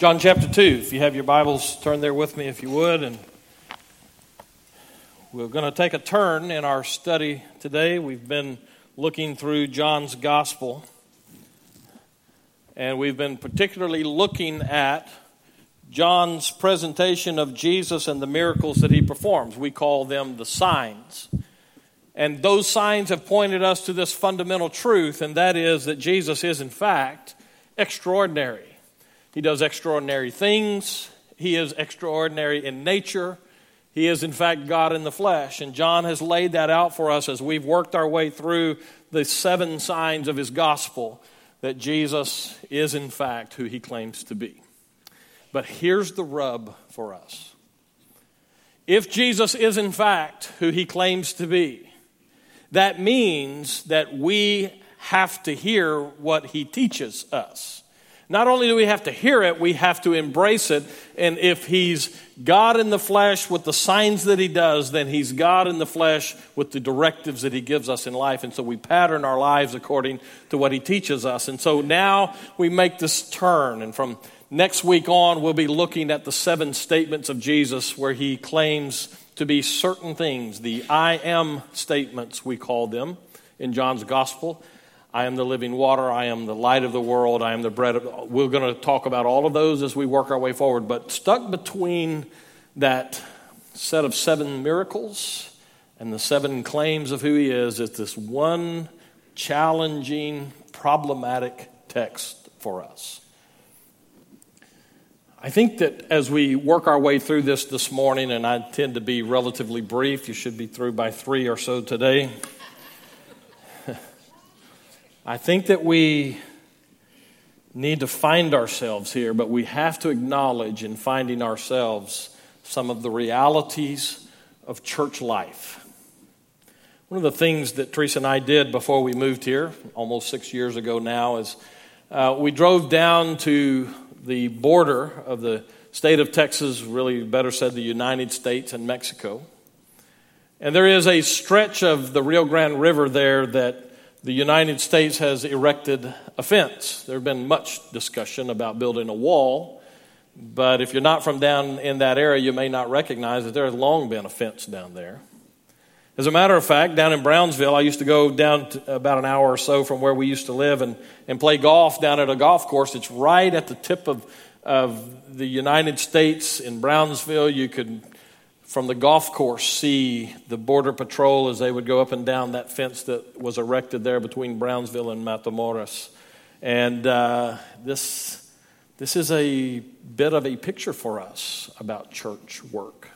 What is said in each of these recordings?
John chapter 2, if you have your Bibles, turn there with me if you would. And we're going to take a turn in our study today. We've been looking through John's gospel, and we've been particularly looking at John's presentation of Jesus and the miracles that he performs. We call them the signs. And those signs have pointed us to this fundamental truth, and that is that Jesus is, in fact, extraordinary. He does extraordinary things. He is extraordinary in nature. He is, in fact, God in the flesh. And John has laid that out for us as we've worked our way through the seven signs of his gospel that Jesus is, in fact, who he claims to be. But here's the rub for us. If Jesus is, in fact, who he claims to be, that means that we have to hear what he teaches us. Not only do we have to hear it, we have to embrace it. And if he's God in the flesh with the signs that he does, then he's God in the flesh with the directives that he gives us in life. And so we pattern our lives according to what he teaches us. And so now we make this turn. And from next week on, we'll be looking at the seven statements of Jesus where he claims to be certain things, the I am statements, we call them in John's gospel. I am the living water. I am the light of the world. I am the bread of. We're going to talk about all of those as we work our way forward. But stuck between that set of seven miracles and the seven claims of who he is is this one challenging, problematic text for us. I think that as we work our way through this this morning, and I tend to be relatively brief, you should be through by three or so today. I think that we need to find ourselves here, but we have to acknowledge in finding ourselves some of the realities of church life. One of the things that Teresa and I did before we moved here, almost six years ago now, is uh, we drove down to the border of the state of Texas, really better said, the United States and Mexico. And there is a stretch of the Rio Grande River there that the United States has erected a fence. There's been much discussion about building a wall, but if you're not from down in that area, you may not recognize that there has long been a fence down there. As a matter of fact, down in Brownsville, I used to go down to about an hour or so from where we used to live and, and play golf down at a golf course. It's right at the tip of, of the United States in Brownsville. You could from the golf course see the Border Patrol as they would go up and down that fence that was erected there between Brownsville and Matamoros. And uh, this, this is a bit of a picture for us about church work.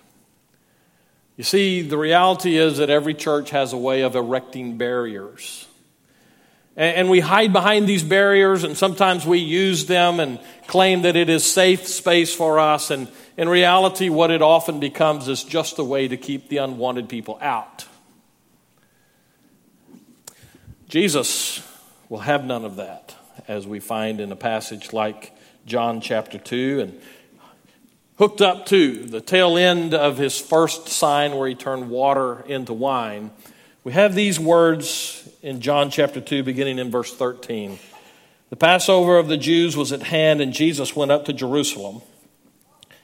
You see, the reality is that every church has a way of erecting barriers. And we hide behind these barriers, and sometimes we use them and claim that it is safe space for us. And in reality, what it often becomes is just a way to keep the unwanted people out. Jesus will have none of that, as we find in a passage like John chapter 2. And hooked up to the tail end of his first sign where he turned water into wine, we have these words in John chapter 2, beginning in verse 13. The Passover of the Jews was at hand, and Jesus went up to Jerusalem.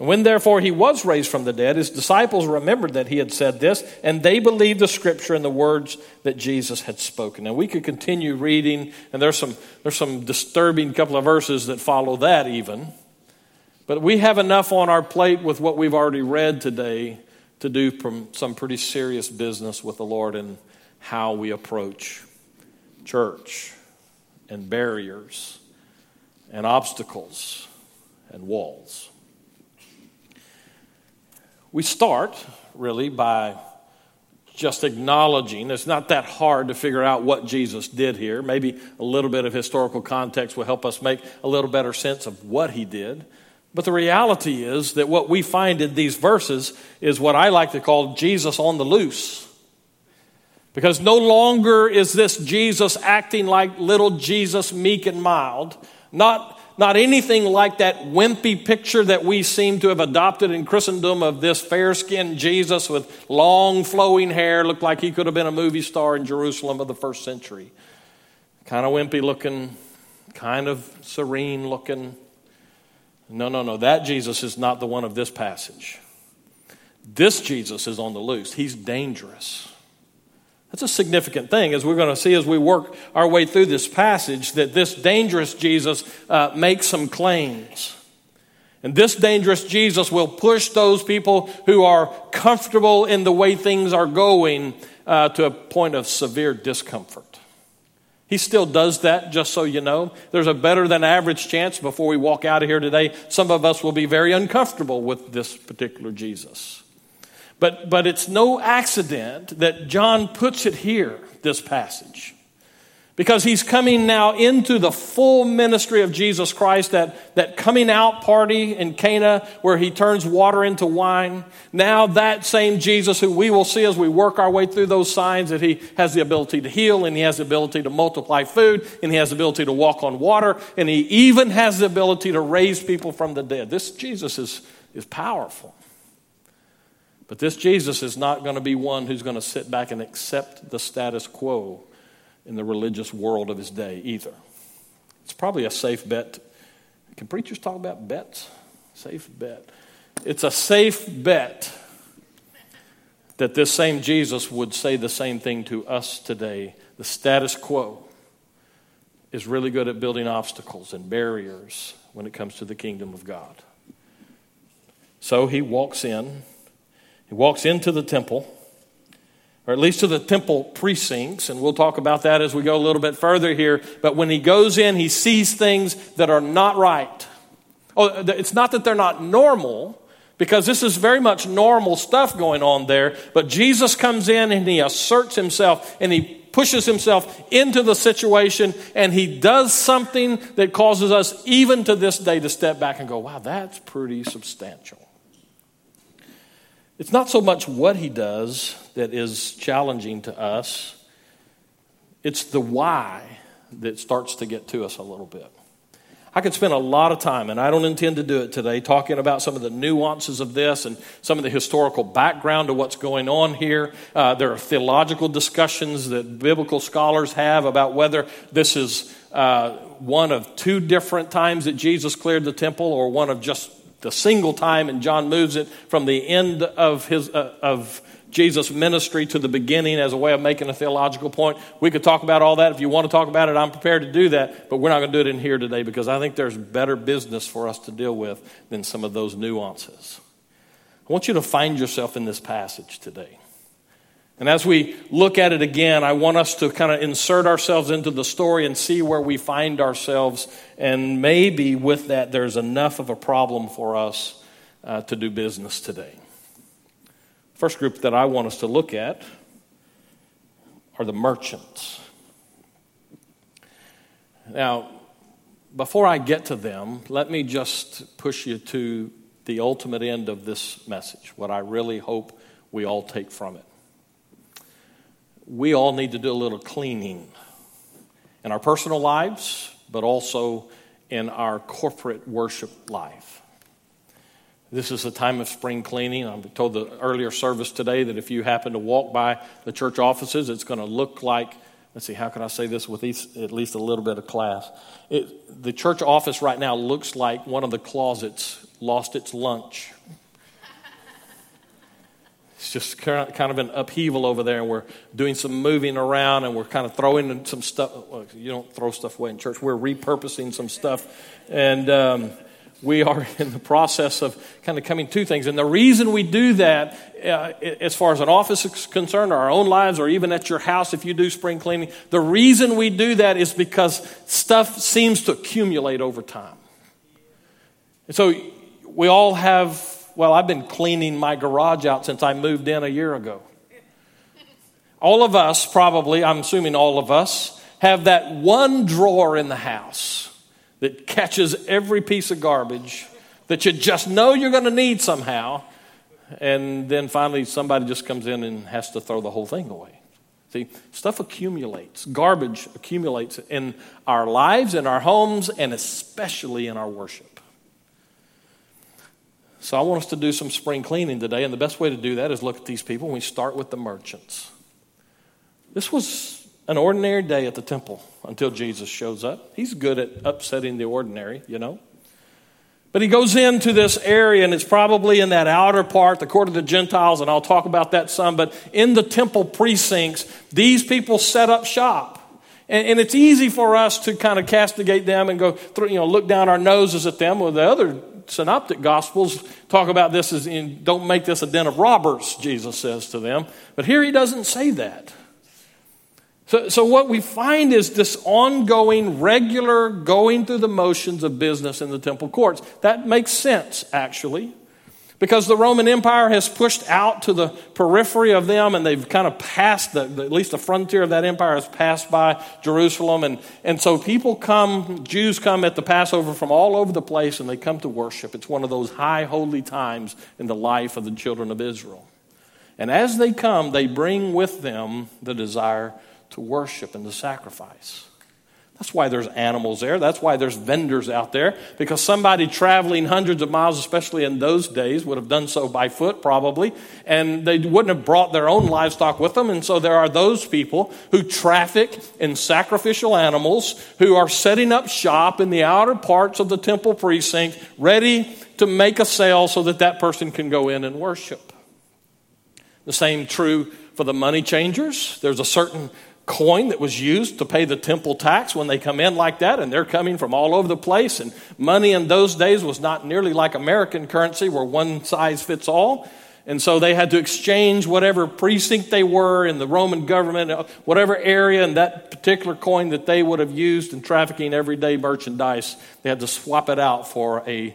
And when therefore he was raised from the dead, his disciples remembered that he had said this, and they believed the scripture and the words that Jesus had spoken. Now we could continue reading, and there's some there's some disturbing couple of verses that follow that even. But we have enough on our plate with what we've already read today to do some pretty serious business with the Lord and, how we approach church and barriers and obstacles and walls. We start really by just acknowledging it's not that hard to figure out what Jesus did here. Maybe a little bit of historical context will help us make a little better sense of what he did. But the reality is that what we find in these verses is what I like to call Jesus on the loose. Because no longer is this Jesus acting like little Jesus, meek and mild. Not, not anything like that wimpy picture that we seem to have adopted in Christendom of this fair skinned Jesus with long flowing hair, looked like he could have been a movie star in Jerusalem of the first century. Kind of wimpy looking, kind of serene looking. No, no, no. That Jesus is not the one of this passage. This Jesus is on the loose. He's dangerous. That's a significant thing, as we're going to see as we work our way through this passage, that this dangerous Jesus uh, makes some claims. And this dangerous Jesus will push those people who are comfortable in the way things are going uh, to a point of severe discomfort. He still does that, just so you know. There's a better than average chance before we walk out of here today, some of us will be very uncomfortable with this particular Jesus. But, but it's no accident that John puts it here, this passage. Because he's coming now into the full ministry of Jesus Christ, that, that coming out party in Cana where he turns water into wine. Now, that same Jesus who we will see as we work our way through those signs, that he has the ability to heal, and he has the ability to multiply food, and he has the ability to walk on water, and he even has the ability to raise people from the dead. This Jesus is, is powerful. But this Jesus is not going to be one who's going to sit back and accept the status quo in the religious world of his day either. It's probably a safe bet. Can preachers talk about bets? Safe bet. It's a safe bet that this same Jesus would say the same thing to us today. The status quo is really good at building obstacles and barriers when it comes to the kingdom of God. So he walks in he walks into the temple, or at least to the temple precincts, and we'll talk about that as we go a little bit further here. But when he goes in, he sees things that are not right. Oh, it's not that they're not normal, because this is very much normal stuff going on there. But Jesus comes in and he asserts himself and he pushes himself into the situation and he does something that causes us, even to this day, to step back and go, wow, that's pretty substantial. It's not so much what he does that is challenging to us, it's the why that starts to get to us a little bit. I could spend a lot of time, and I don't intend to do it today, talking about some of the nuances of this and some of the historical background of what's going on here. Uh, there are theological discussions that biblical scholars have about whether this is uh, one of two different times that Jesus cleared the temple or one of just the single time, and John moves it from the end of his uh, of Jesus' ministry to the beginning as a way of making a theological point. We could talk about all that. If you want to talk about it, I'm prepared to do that, but we're not going to do it in here today because I think there's better business for us to deal with than some of those nuances. I want you to find yourself in this passage today. And as we look at it again, I want us to kind of insert ourselves into the story and see where we find ourselves. And maybe with that, there's enough of a problem for us uh, to do business today. First group that I want us to look at are the merchants. Now, before I get to them, let me just push you to the ultimate end of this message, what I really hope we all take from it we all need to do a little cleaning in our personal lives, but also in our corporate worship life. This is a time of spring cleaning. I told the earlier service today that if you happen to walk by the church offices, it's going to look like, let's see, how can I say this with at least a little bit of class? It, the church office right now looks like one of the closets lost its lunch it's just kind of an upheaval over there, and we're doing some moving around, and we're kind of throwing some stuff. Well, you don't throw stuff away in church. We're repurposing some stuff, and um, we are in the process of kind of coming to things. And the reason we do that, uh, as far as an office is concerned, or our own lives, or even at your house if you do spring cleaning, the reason we do that is because stuff seems to accumulate over time. And so we all have, well, I've been cleaning my garage out since I moved in a year ago. All of us, probably, I'm assuming all of us, have that one drawer in the house that catches every piece of garbage that you just know you're going to need somehow. And then finally, somebody just comes in and has to throw the whole thing away. See, stuff accumulates, garbage accumulates in our lives, in our homes, and especially in our worship. So, I want us to do some spring cleaning today, and the best way to do that is look at these people. We start with the merchants. This was an ordinary day at the temple until Jesus shows up. He's good at upsetting the ordinary, you know. But he goes into this area, and it's probably in that outer part, the court of the Gentiles, and I'll talk about that some. But in the temple precincts, these people set up shop. And, and it's easy for us to kind of castigate them and go through, you know, look down our noses at them. Well, the other synoptic gospels talk about this as in, don't make this a den of robbers, Jesus says to them. But here he doesn't say that. So, so, what we find is this ongoing, regular going through the motions of business in the temple courts. That makes sense, actually, because the Roman Empire has pushed out to the periphery of them and they've kind of passed, the, at least the frontier of that empire has passed by Jerusalem. And, and so people come, Jews come at the Passover from all over the place and they come to worship. It's one of those high holy times in the life of the children of Israel. And as they come, they bring with them the desire to worship and to sacrifice. That's why there's animals there. That's why there's vendors out there. Because somebody traveling hundreds of miles, especially in those days, would have done so by foot probably, and they wouldn't have brought their own livestock with them. And so there are those people who traffic in sacrificial animals who are setting up shop in the outer parts of the temple precinct, ready to make a sale so that that person can go in and worship. The same true for the money changers. There's a certain coin that was used to pay the temple tax when they come in like that, and they're coming from all over the place. And money in those days was not nearly like American currency where one size fits all. And so they had to exchange whatever precinct they were in the Roman government, uh, whatever area, and that particular coin that they would have used in trafficking everyday merchandise, they had to swap it out for a,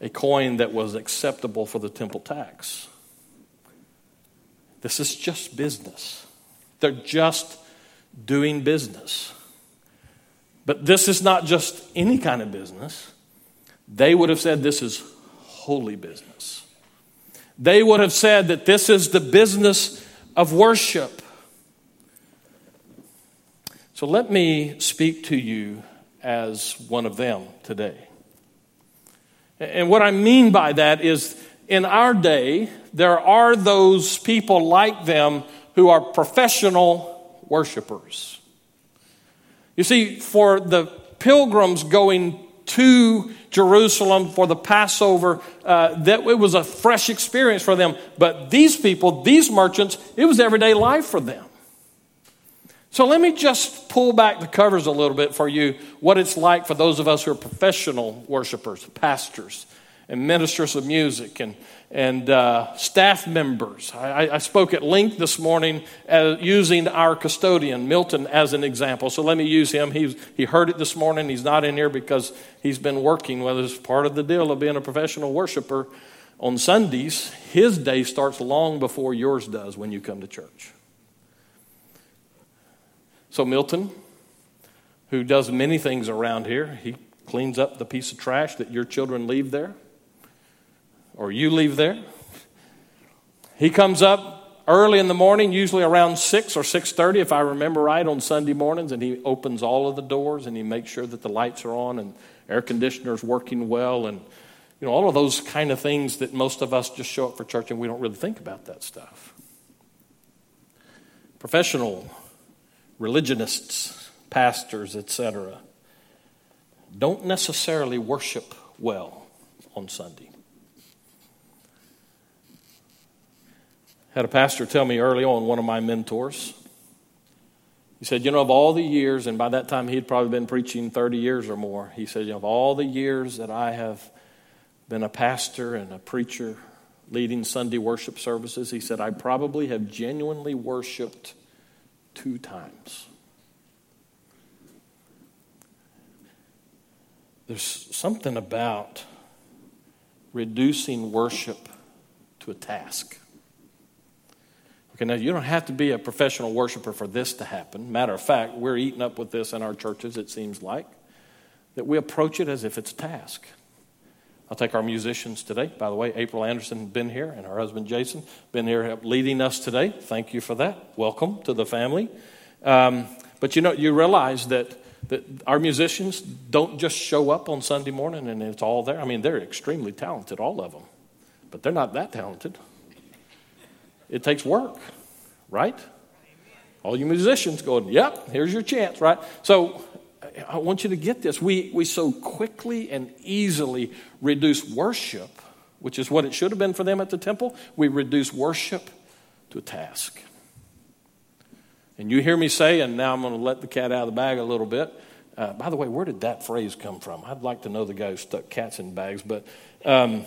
a coin that was acceptable for the temple tax. This is just business. They're just doing business. But this is not just any kind of business. They would have said this is holy business. They would have said that this is the business of worship. So let me speak to you as one of them today. And what I mean by that is in our day, there are those people like them who are professional worshipers. You see, for the pilgrims going to Jerusalem for the Passover, uh, that it was a fresh experience for them. But these people, these merchants, it was everyday life for them. So let me just pull back the covers a little bit for you what it's like for those of us who are professional worshipers, pastors, and ministers of music and and uh, staff members. I, I, spoke at length this morning as, using our custodian, Milton, as an example. So let me use him. He's, he heard it this morning. He's not in here because he's been working with us. Part of the deal of being a professional worshiper on Sundays, his day starts long before yours does when you come to church. So, Milton, who does many things around here, he cleans up the piece of trash that your children leave there or you leave there. He comes up early in the morning, usually around 6 or 6:30 if I remember right on Sunday mornings and he opens all of the doors and he makes sure that the lights are on and air conditioners working well and you know all of those kind of things that most of us just show up for church and we don't really think about that stuff. Professional religionists, pastors, etc. don't necessarily worship well on Sunday. Had a pastor tell me early on, one of my mentors. He said, You know, of all the years, and by that time he'd probably been preaching 30 years or more, he said, You know, of all the years that I have been a pastor and a preacher leading Sunday worship services. He said, I probably have genuinely worshiped two times. There's something about reducing worship to a task. Okay, now you don't have to be a professional worshiper for this to happen. Matter of fact, we're eating up with this in our churches, it seems like, that we approach it as if it's a task. I'll take our musicians today. By the way, April Anderson been here, and her husband Jason been here leading us today. Thank you for that. Welcome to the family. Um, but you know, you realize that that our musicians don't just show up on Sunday morning and it's all there. I mean, they're extremely talented, all of them, but they're not that talented. It takes work, right? All you musicians going, yep, here's your chance, right? So I want you to get this. We, we so quickly and easily reduce worship, which is what it should have been for them at the temple, we reduce worship to a task. And you hear me say, and now I'm going to let the cat out of the bag a little bit. Uh, by the way, where did that phrase come from? I'd like to know the guy who stuck cats in bags, but um,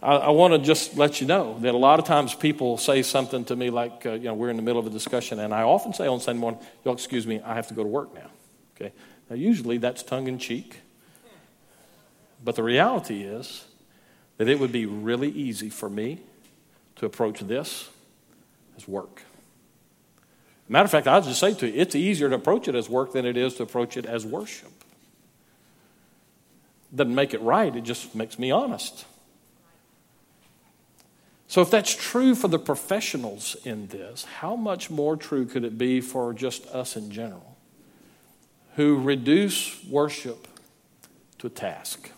I, I want to just let you know that a lot of times people say something to me like, uh, you know, we're in the middle of a discussion, and I often say on Sunday morning, you'll excuse me, I have to go to work now. Okay? Now, usually that's tongue in cheek, but the reality is that it would be really easy for me to approach this as work. Matter of fact, I'll just say to you, it's easier to approach it as work than it is to approach it as worship. Doesn't make it right, it just makes me honest. So, if that's true for the professionals in this, how much more true could it be for just us in general who reduce worship to a task?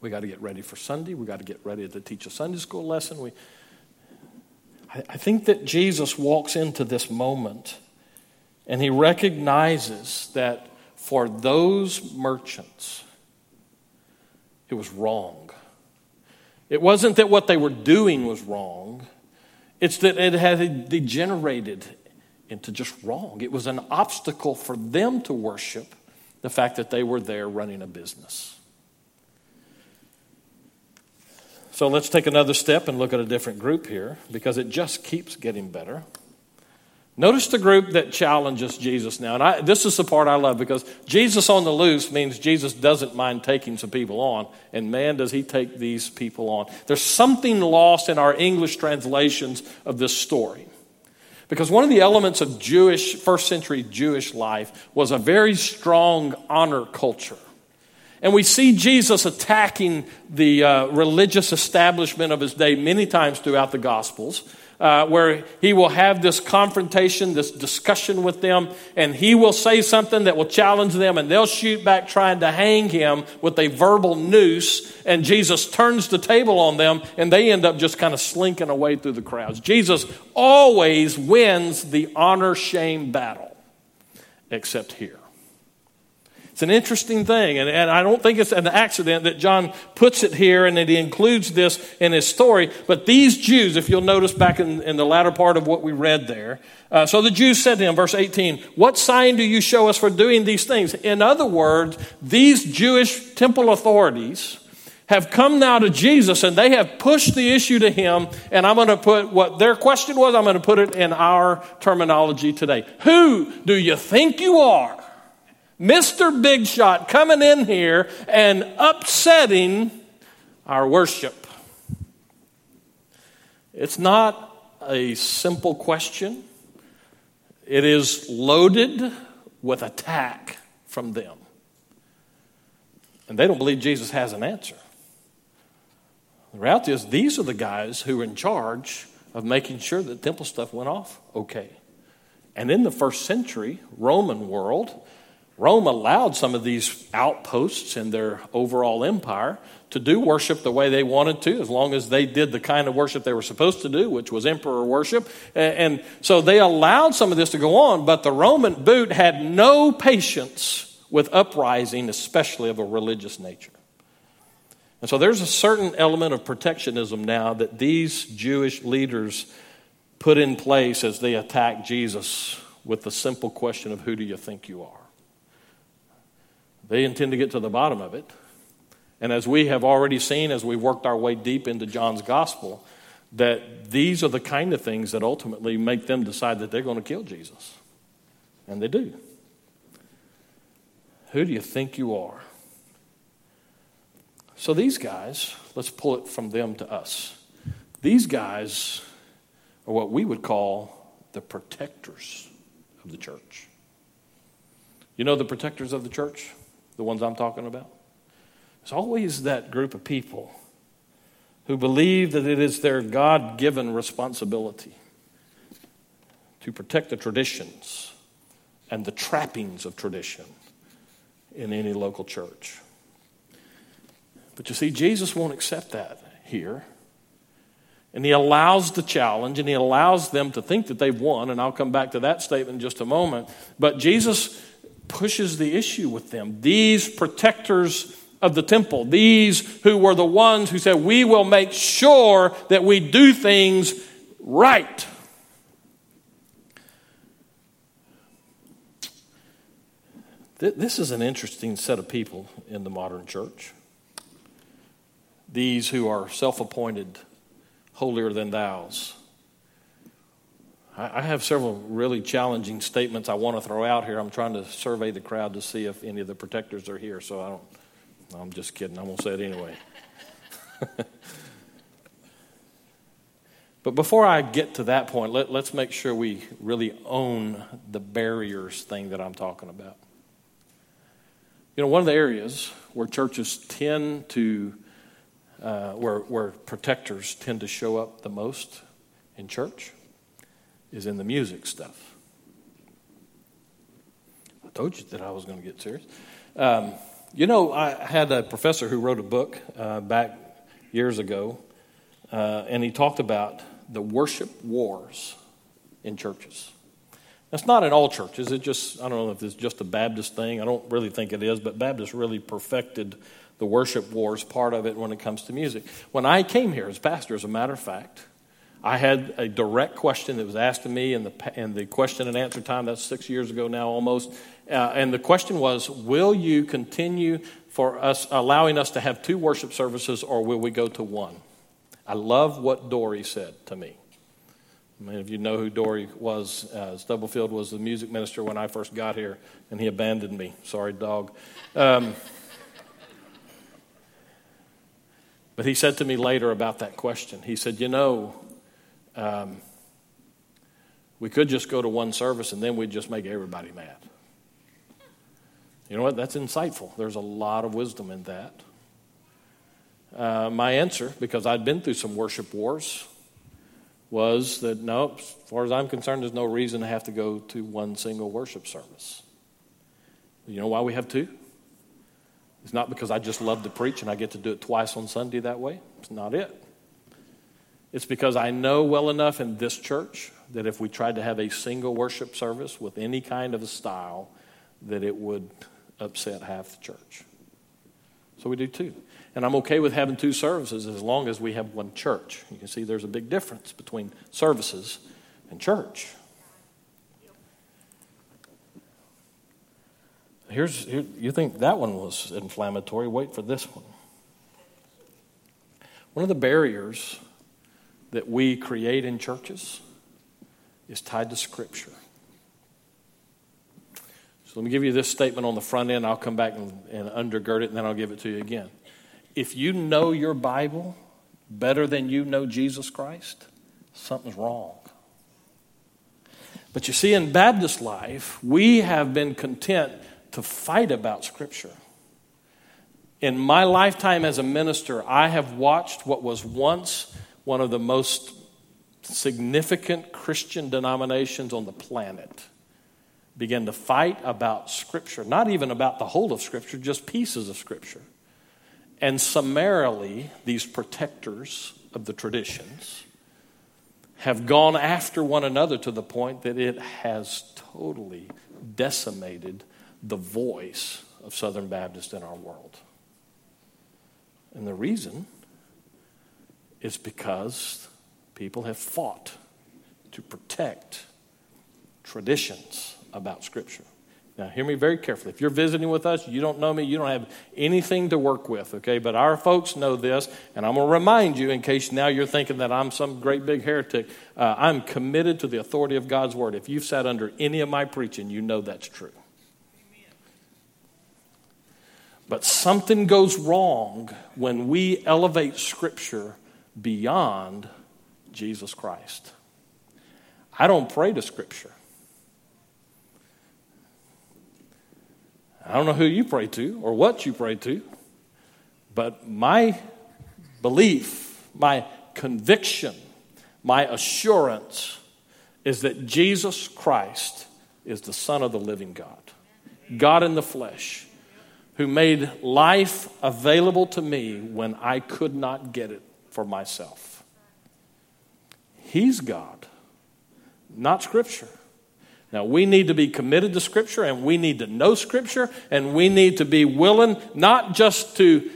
We got to get ready for Sunday. We got to get ready to teach a Sunday school lesson. We, I think that Jesus walks into this moment and he recognizes that for those merchants, it was wrong. It wasn't that what they were doing was wrong, it's that it had degenerated into just wrong. It was an obstacle for them to worship the fact that they were there running a business. So let's take another step and look at a different group here because it just keeps getting better. Notice the group that challenges Jesus now. And I, this is the part I love because Jesus on the loose means Jesus doesn't mind taking some people on. And man, does he take these people on. There's something lost in our English translations of this story. Because one of the elements of Jewish, first century Jewish life was a very strong honor culture. And we see Jesus attacking the uh, religious establishment of his day many times throughout the Gospels, uh, where he will have this confrontation, this discussion with them, and he will say something that will challenge them, and they'll shoot back trying to hang him with a verbal noose. And Jesus turns the table on them, and they end up just kind of slinking away through the crowds. Jesus always wins the honor shame battle, except here. It's an interesting thing, and, and I don't think it's an accident that John puts it here and that he includes this in his story. But these Jews, if you'll notice back in, in the latter part of what we read there, uh, so the Jews said to him, verse 18, What sign do you show us for doing these things? In other words, these Jewish temple authorities have come now to Jesus and they have pushed the issue to him. And I'm going to put what their question was, I'm going to put it in our terminology today. Who do you think you are? Mr. Big Shot coming in here and upsetting our worship. It's not a simple question, it is loaded with attack from them. And they don't believe Jesus has an answer. The reality is, these are the guys who are in charge of making sure that temple stuff went off okay. And in the first century Roman world, Rome allowed some of these outposts in their overall empire to do worship the way they wanted to, as long as they did the kind of worship they were supposed to do, which was emperor worship. And so they allowed some of this to go on, but the Roman boot had no patience with uprising, especially of a religious nature. And so there's a certain element of protectionism now that these Jewish leaders put in place as they attack Jesus with the simple question of who do you think you are? They intend to get to the bottom of it. And as we have already seen, as we worked our way deep into John's gospel, that these are the kind of things that ultimately make them decide that they're going to kill Jesus. And they do. Who do you think you are? So these guys, let's pull it from them to us. These guys are what we would call the protectors of the church. You know the protectors of the church? The ones I'm talking about? It's always that group of people who believe that it is their God given responsibility to protect the traditions and the trappings of tradition in any local church. But you see, Jesus won't accept that here. And he allows the challenge and he allows them to think that they've won. And I'll come back to that statement in just a moment. But Jesus pushes the issue with them. These protectors of the temple, these who were the ones who said, We will make sure that we do things right. This is an interesting set of people in the modern church. These who are self appointed holier than thous. I have several really challenging statements I want to throw out here. I'm trying to survey the crowd to see if any of the protectors are here, so I don't. I'm just kidding. I'm going to say it anyway. but before I get to that point, let, let's make sure we really own the barriers thing that I'm talking about. You know, one of the areas where churches tend to, uh, where, where protectors tend to show up the most in church is in the music stuff. I told you that I was going to get serious. Um, you know, I had a professor who wrote a book uh, back years ago, uh, and he talked about the worship wars in churches. That's not in all churches. It just, I don't know if it's just a Baptist thing. I don't really think it is, but Baptists really perfected the worship wars part of it when it comes to music. When I came here as pastor, as a matter of fact, I had a direct question that was asked to me in the, in the question and answer time. That's six years ago now almost. Uh, and the question was Will you continue for us, allowing us to have two worship services, or will we go to one? I love what Dory said to me. Many of you know who Dory was. Uh, Stubblefield was the music minister when I first got here, and he abandoned me. Sorry, dog. Um, but he said to me later about that question, he said, You know, um, we could just go to one service and then we'd just make everybody mad. You know what? That's insightful. There's a lot of wisdom in that. Uh, my answer, because I'd been through some worship wars, was that no, as far as I'm concerned, there's no reason to have to go to one single worship service. You know why we have two? It's not because I just love to preach and I get to do it twice on Sunday that way. It's not it. It's because I know well enough in this church that if we tried to have a single worship service with any kind of a style, that it would upset half the church. So we do two. And I'm okay with having two services as long as we have one church. You can see there's a big difference between services and church. Here's here, you think that one was inflammatory? Wait for this one. One of the barriers that we create in churches is tied to Scripture. So let me give you this statement on the front end. I'll come back and, and undergird it, and then I'll give it to you again. If you know your Bible better than you know Jesus Christ, something's wrong. But you see, in Baptist life, we have been content to fight about Scripture. In my lifetime as a minister, I have watched what was once one of the most significant Christian denominations on the planet begin to fight about Scripture, not even about the whole of Scripture, just pieces of Scripture. And summarily, these protectors of the traditions have gone after one another to the point that it has totally decimated the voice of Southern Baptists in our world. And the reason is because people have fought to protect traditions about Scripture. Now, hear me very carefully. If you're visiting with us, you don't know me, you don't have anything to work with, okay? But our folks know this, and I'm going to remind you in case now you're thinking that I'm some great big heretic. Uh, I'm committed to the authority of God's word. If you've sat under any of my preaching, you know that's true. But something goes wrong when we elevate Scripture beyond Jesus Christ. I don't pray to Scripture. I don't know who you pray to or what you pray to, but my belief, my conviction, my assurance is that Jesus Christ is the Son of the living God, God in the flesh, who made life available to me when I could not get it for myself. He's God, not Scripture. Now, we need to be committed to Scripture and we need to know Scripture and we need to be willing not just to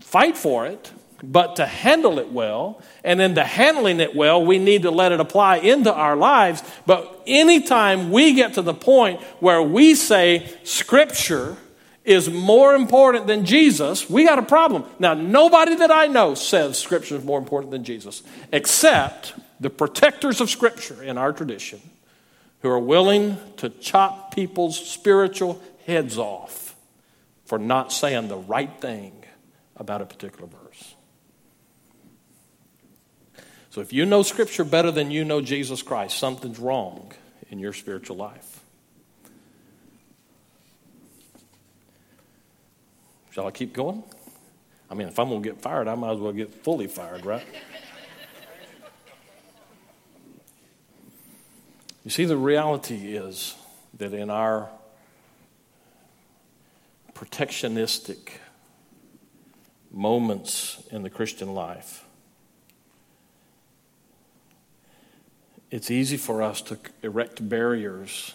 fight for it, but to handle it well. And in the handling it well, we need to let it apply into our lives. But anytime we get to the point where we say Scripture is more important than Jesus, we got a problem. Now, nobody that I know says Scripture is more important than Jesus, except the protectors of Scripture in our tradition who are willing to chop people's spiritual heads off for not saying the right thing about a particular verse. So if you know Scripture better than you know Jesus Christ, something's wrong in your spiritual life. Shall I keep going? I mean, if I'm going to get fired, I might as well get fully fired, right? You see, the reality is that in our protectionistic moments in the Christian life, it's easy for us to erect barriers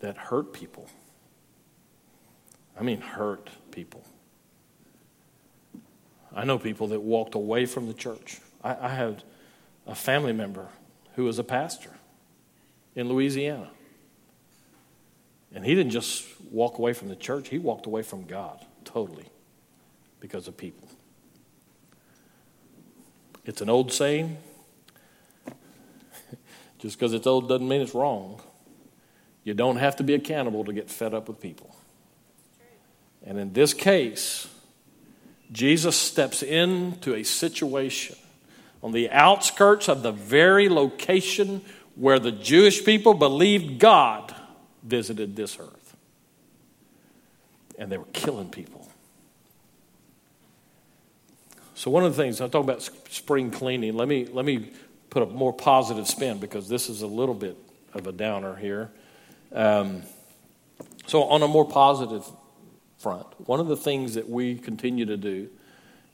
that hurt people. I mean, hurt people. I know people that walked away from the church. I, I had a family member who was a pastor in Louisiana. And he didn't just walk away from the church, he walked away from God totally because of people. It's an old saying. just because it's old doesn't mean it's wrong. You don't have to be accountable to get fed up with people. And in this case, Jesus steps into a situation on the outskirts of the very location where the Jewish people believed God visited this earth. And they were killing people. So, one of the things, I talk about spring cleaning. Let me, let me put a more positive spin because this is a little bit of a downer here. Um, so, on a more positive front, one of the things that we continue to do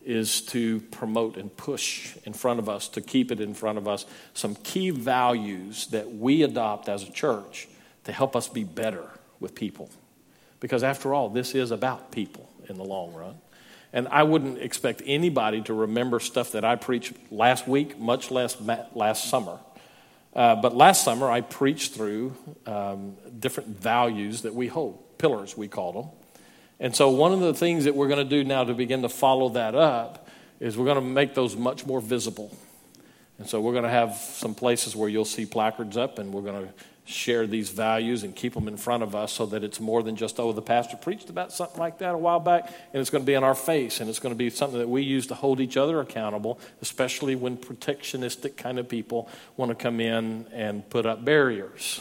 is to promote and push in front of us, to keep it in front of us, some key values that we adopt as a church to help us be better with people. Because after all, this is about people in the long run. And I wouldn't expect anybody to remember stuff that I preached last week, much less last summer. Uh, but last summer, I preached through um, different values that we hold, pillars, we call them. And so, one of the things that we're going to do now to begin to follow that up is we're going to make those much more visible. And so, we're going to have some places where you'll see placards up, and we're going to share these values and keep them in front of us so that it's more than just, oh, the pastor preached about something like that a while back, and it's going to be in our face, and it's going to be something that we use to hold each other accountable, especially when protectionistic kind of people want to come in and put up barriers.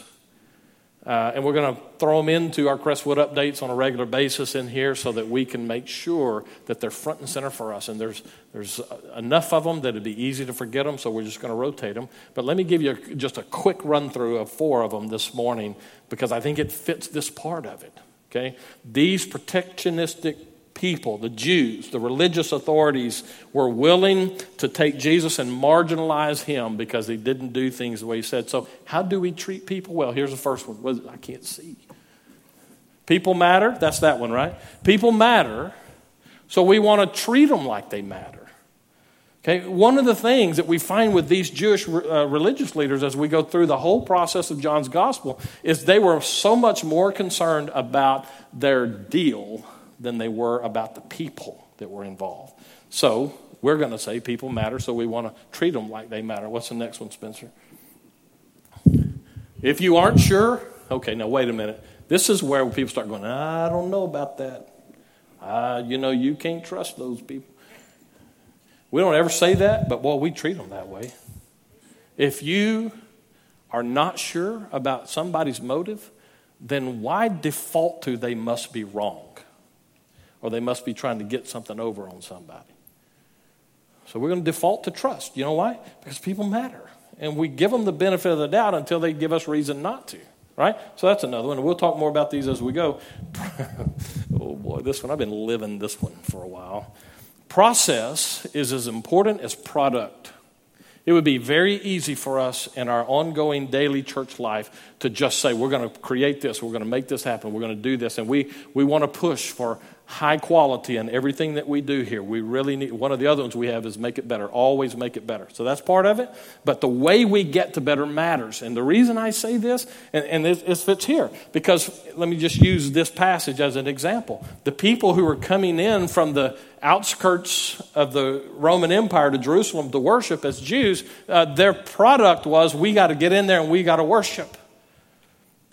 Uh, and we're going to throw them into our Crestwood updates on a regular basis in here so that we can make sure that they're front and center for us. And there's, there's enough of them that it'd be easy to forget them, so we're just going to rotate them. But let me give you a, just a quick run through of four of them this morning because I think it fits this part of it. Okay? These protectionistic people, the Jews, the religious authorities, were willing to take Jesus and marginalize him because he didn't do things the way he said. So, how do we treat people? Well, here's the first one. I can't see. People matter. That's that one, right? People matter. So, we want to treat them like they matter. Okay, one of the things that we find with these Jewish uh, religious leaders as we go through the whole process of John's gospel is they were so much more concerned about their deal than they were about the people that were involved. So, we're going to say people matter, so we want to treat them like they matter. What's the next one, Spencer? If you aren't sure, okay, now wait a minute. This is where people start going, I don't know about that. Uh, you know, you can't trust those people. We don't ever say that, but boy, we treat them that way. If you are not sure about somebody's motive, then why default to they must be wrong? Or they must be trying to get something over on somebody. So we're going to default to trust. You know why? Because people matter. And we give them the benefit of the doubt until they give us reason not to. Right? So that's another one. We'll talk more about these as we go. oh boy, this one, I've been living this one for a while. Process is as important as product. It would be very easy for us in our ongoing daily church life to just say, we're going to create this, we're going to make this happen, we're going to do this. And we, we want to push for high quality in everything that we do here. We really need, one of the other ones we have is make it better, always make it better. So that's part of it. But the way we get to better matters. And the reason I say this, and, and it fits here, because let me just use this passage as an example. The people who were coming in from the outskirts of the Roman Empire to Jerusalem to worship as Jews, uh, their product was we got to get in there and we got to worship.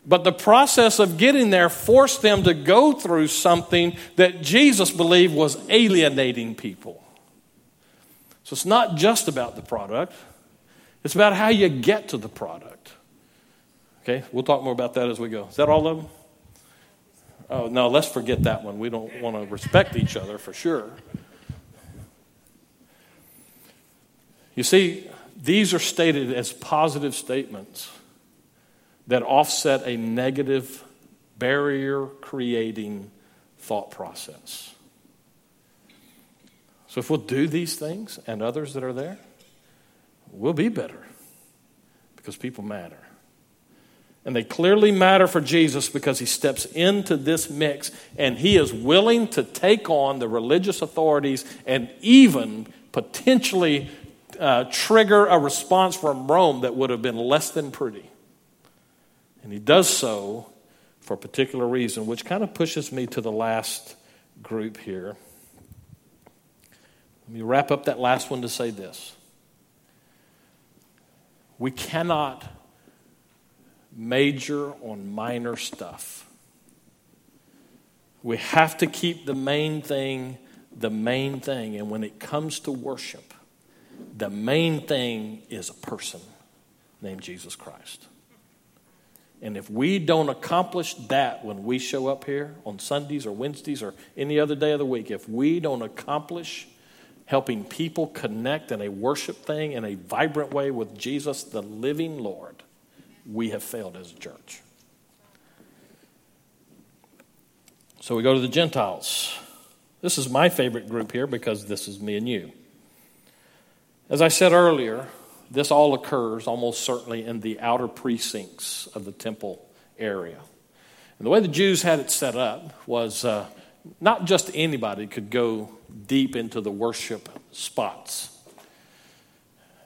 But the process of getting there forced them to go through something that Jesus believed was alienating people. So it's not just about the product, it's about how you get to the product. Okay, we'll talk more about that as we go. Is that all of them? Oh, no, let's forget that one. We don't want to respect each other for sure. You see, these are stated as positive statements that offset a negative, barrier creating thought process. So if we'll do these things and others that are there, we'll be better because people matter. And they clearly matter for Jesus because he steps into this mix and he is willing to take on the religious authorities and even potentially uh, trigger a response from Rome that would have been less than pretty. And he does so for a particular reason, which kind of pushes me to the last group here. Let me wrap up that last one to say this. We cannot major on minor stuff. We have to keep the main thing the main thing. And when it comes to worship, the main thing is a person named Jesus Christ. And if we don't accomplish that when we show up here on Sundays or Wednesdays or any other day of the week, if we don't accomplish helping people connect in a worship thing in a vibrant way with Jesus, the living Lord, we have failed as a church. So we go to the Gentiles. This is my favorite group here because this is me and you. As I said earlier, this all occurs almost certainly in the outer precincts of the temple area. And the way the Jews had it set up was uh, not just anybody could go deep into the worship spots.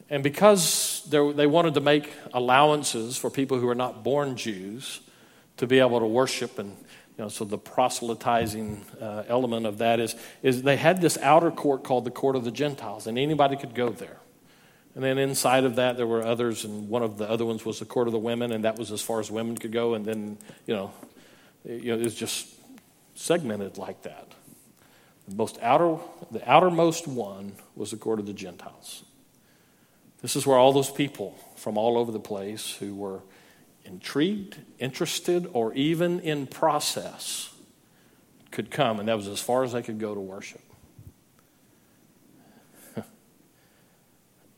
And because they wanted to make allowances for people who are not born Jews to be able to worship and you know, so the proselytizing uh, element of that is, is they had this outer court called the court of the Gentiles, and anybody could go there. And then inside of that, there were others, and one of the other ones was the court of the women, and that was as far as women could go. And then, you know, it, you know, it was just segmented like that. The most outer, the outermost one was the court of the Gentiles. This is where all those people from all over the place who were intrigued, interested, or even in process could come, and that was as far as they could go to worship.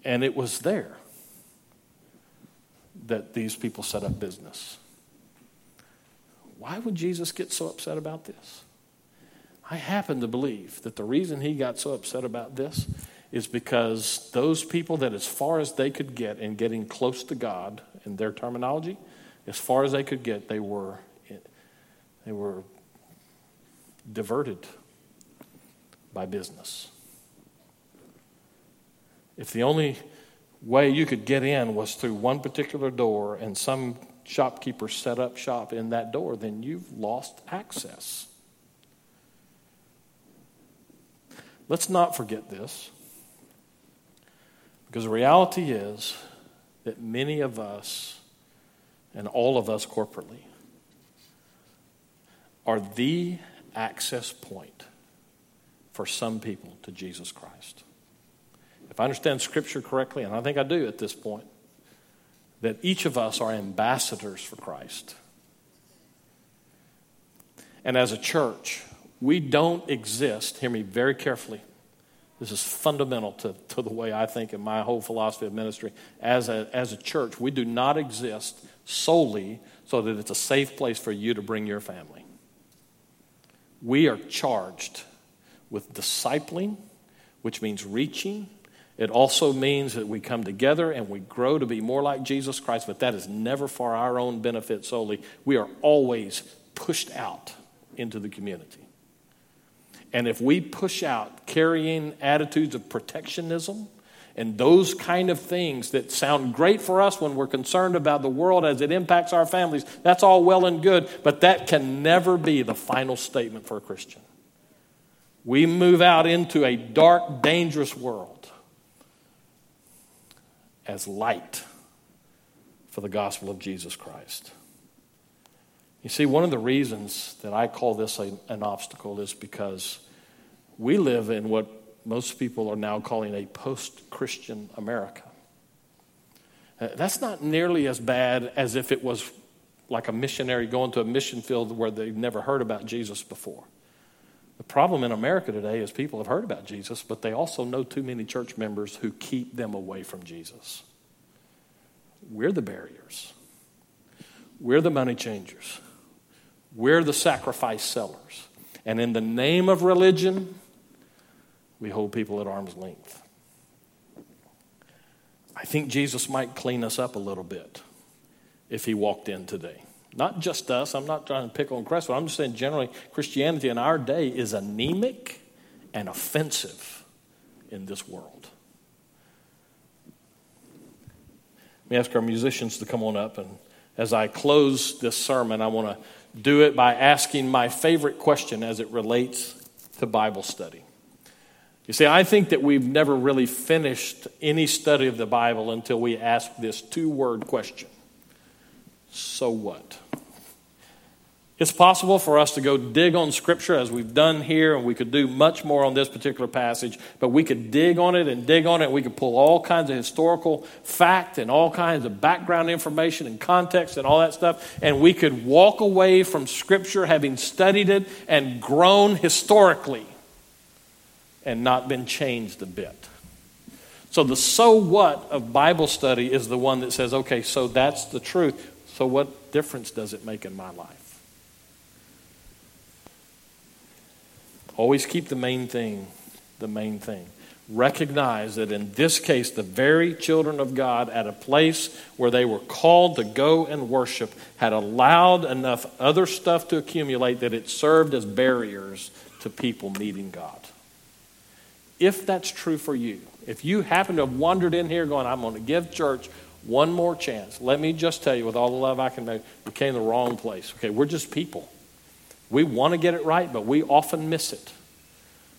And it was there that these people set up business. Why would Jesus get so upset about this? I happen to believe that the reason he got so upset about this is because those people that, as far as they could get in getting close to God, in their terminology, as far as they could get, they were, they were diverted by business. If the only way you could get in was through one particular door and some shopkeeper set up shop in that door, then you've lost access. Let's not forget this. Because the reality is that many of us, and all of us corporately, are the access point for some people to Jesus Christ. If I understand Scripture correctly, and I think I do at this point, that each of us are ambassadors for Christ. And as a church, we don't exist, hear me very carefully. This is fundamental to, to the way I think in my whole philosophy of ministry. As a, as a church, we do not exist solely so that it's a safe place for you to bring your family. We are charged with discipling, which means reaching, it also means that we come together and we grow to be more like Jesus Christ, but that is never for our own benefit solely. We are always pushed out into the community. And if we push out carrying attitudes of protectionism and those kind of things that sound great for us when we're concerned about the world as it impacts our families, that's all well and good, but that can never be the final statement for a Christian. We move out into a dark, dangerous world as light for the gospel of Jesus Christ. You see, one of the reasons that I call this a, an obstacle is because we live in what most people are now calling a post Christian America. Uh, that's not nearly as bad as if it was like a missionary going to a mission field where they've never heard about Jesus before. The problem in America today is people have heard about Jesus, but they also know too many church members who keep them away from Jesus. We're the barriers. We're the money changers. We're the sacrifice sellers. And in the name of religion, we hold people at arm's length. I think Jesus might clean us up a little bit if he walked in today. Not just us. I'm not trying to pick on but I'm just saying generally, Christianity in our day is anemic and offensive in this world. Let me ask our musicians to come on up. And as I close this sermon, I want to do it by asking my favorite question as it relates to Bible study. You see, I think that we've never really finished any study of the Bible until we ask this two word question So what? It's possible for us to go dig on Scripture as we've done here, and we could do much more on this particular passage, but we could dig on it and dig on it. And we could pull all kinds of historical fact and all kinds of background information and context and all that stuff, and we could walk away from Scripture having studied it and grown historically and not been changed a bit. So, the so what of Bible study is the one that says, okay, so that's the truth. So, what difference does it make in my life? Always keep the main thing the main thing. Recognize that in this case, the very children of God at a place where they were called to go and worship had allowed enough other stuff to accumulate that it served as barriers to people meeting God. If that's true for you, if you happen to have wandered in here going, I'm going to give church one more chance, let me just tell you with all the love I can make, you came to the wrong place. Okay, we're just people. We want to get it right, but we often miss it.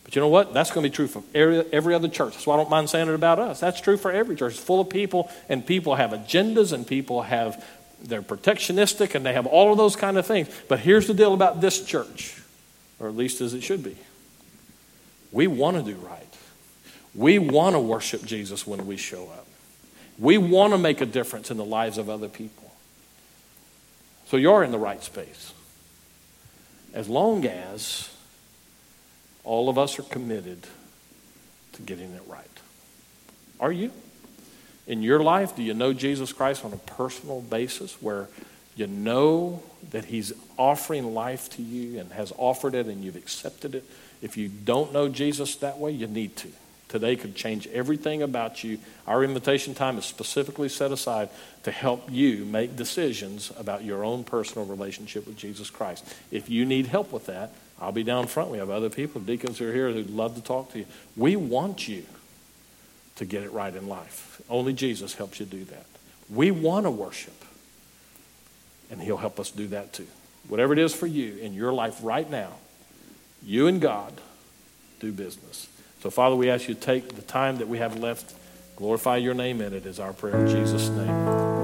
But you know what? That's going to be true for every, every other church. That's why I don't mind saying it about us. That's true for every church. It's full of people, and people have agendas, and people have, they're protectionistic, and they have all of those kind of things. But here's the deal about this church, or at least as it should be. We want to do right. We want to worship Jesus when we show up. We want to make a difference in the lives of other people. So you're in the right space as long as all of us are committed to getting it right. Are you? In your life, do you know Jesus Christ on a personal basis where you know that He's offering life to you and has offered it and you've accepted it? If you don't know Jesus that way, you need to today could change everything about you. Our invitation time is specifically set aside to help you make decisions about your own personal relationship with Jesus Christ. If you need help with that, I'll be down front. We have other people, deacons who are here who'd love to talk to you. We want you to get it right in life. Only Jesus helps you do that. We want to worship, and He'll help us do that too. Whatever it is for you in your life right now, you and God do business. So, Father, we ask you to take the time that we have left, glorify your name in it, is our prayer in Jesus' name.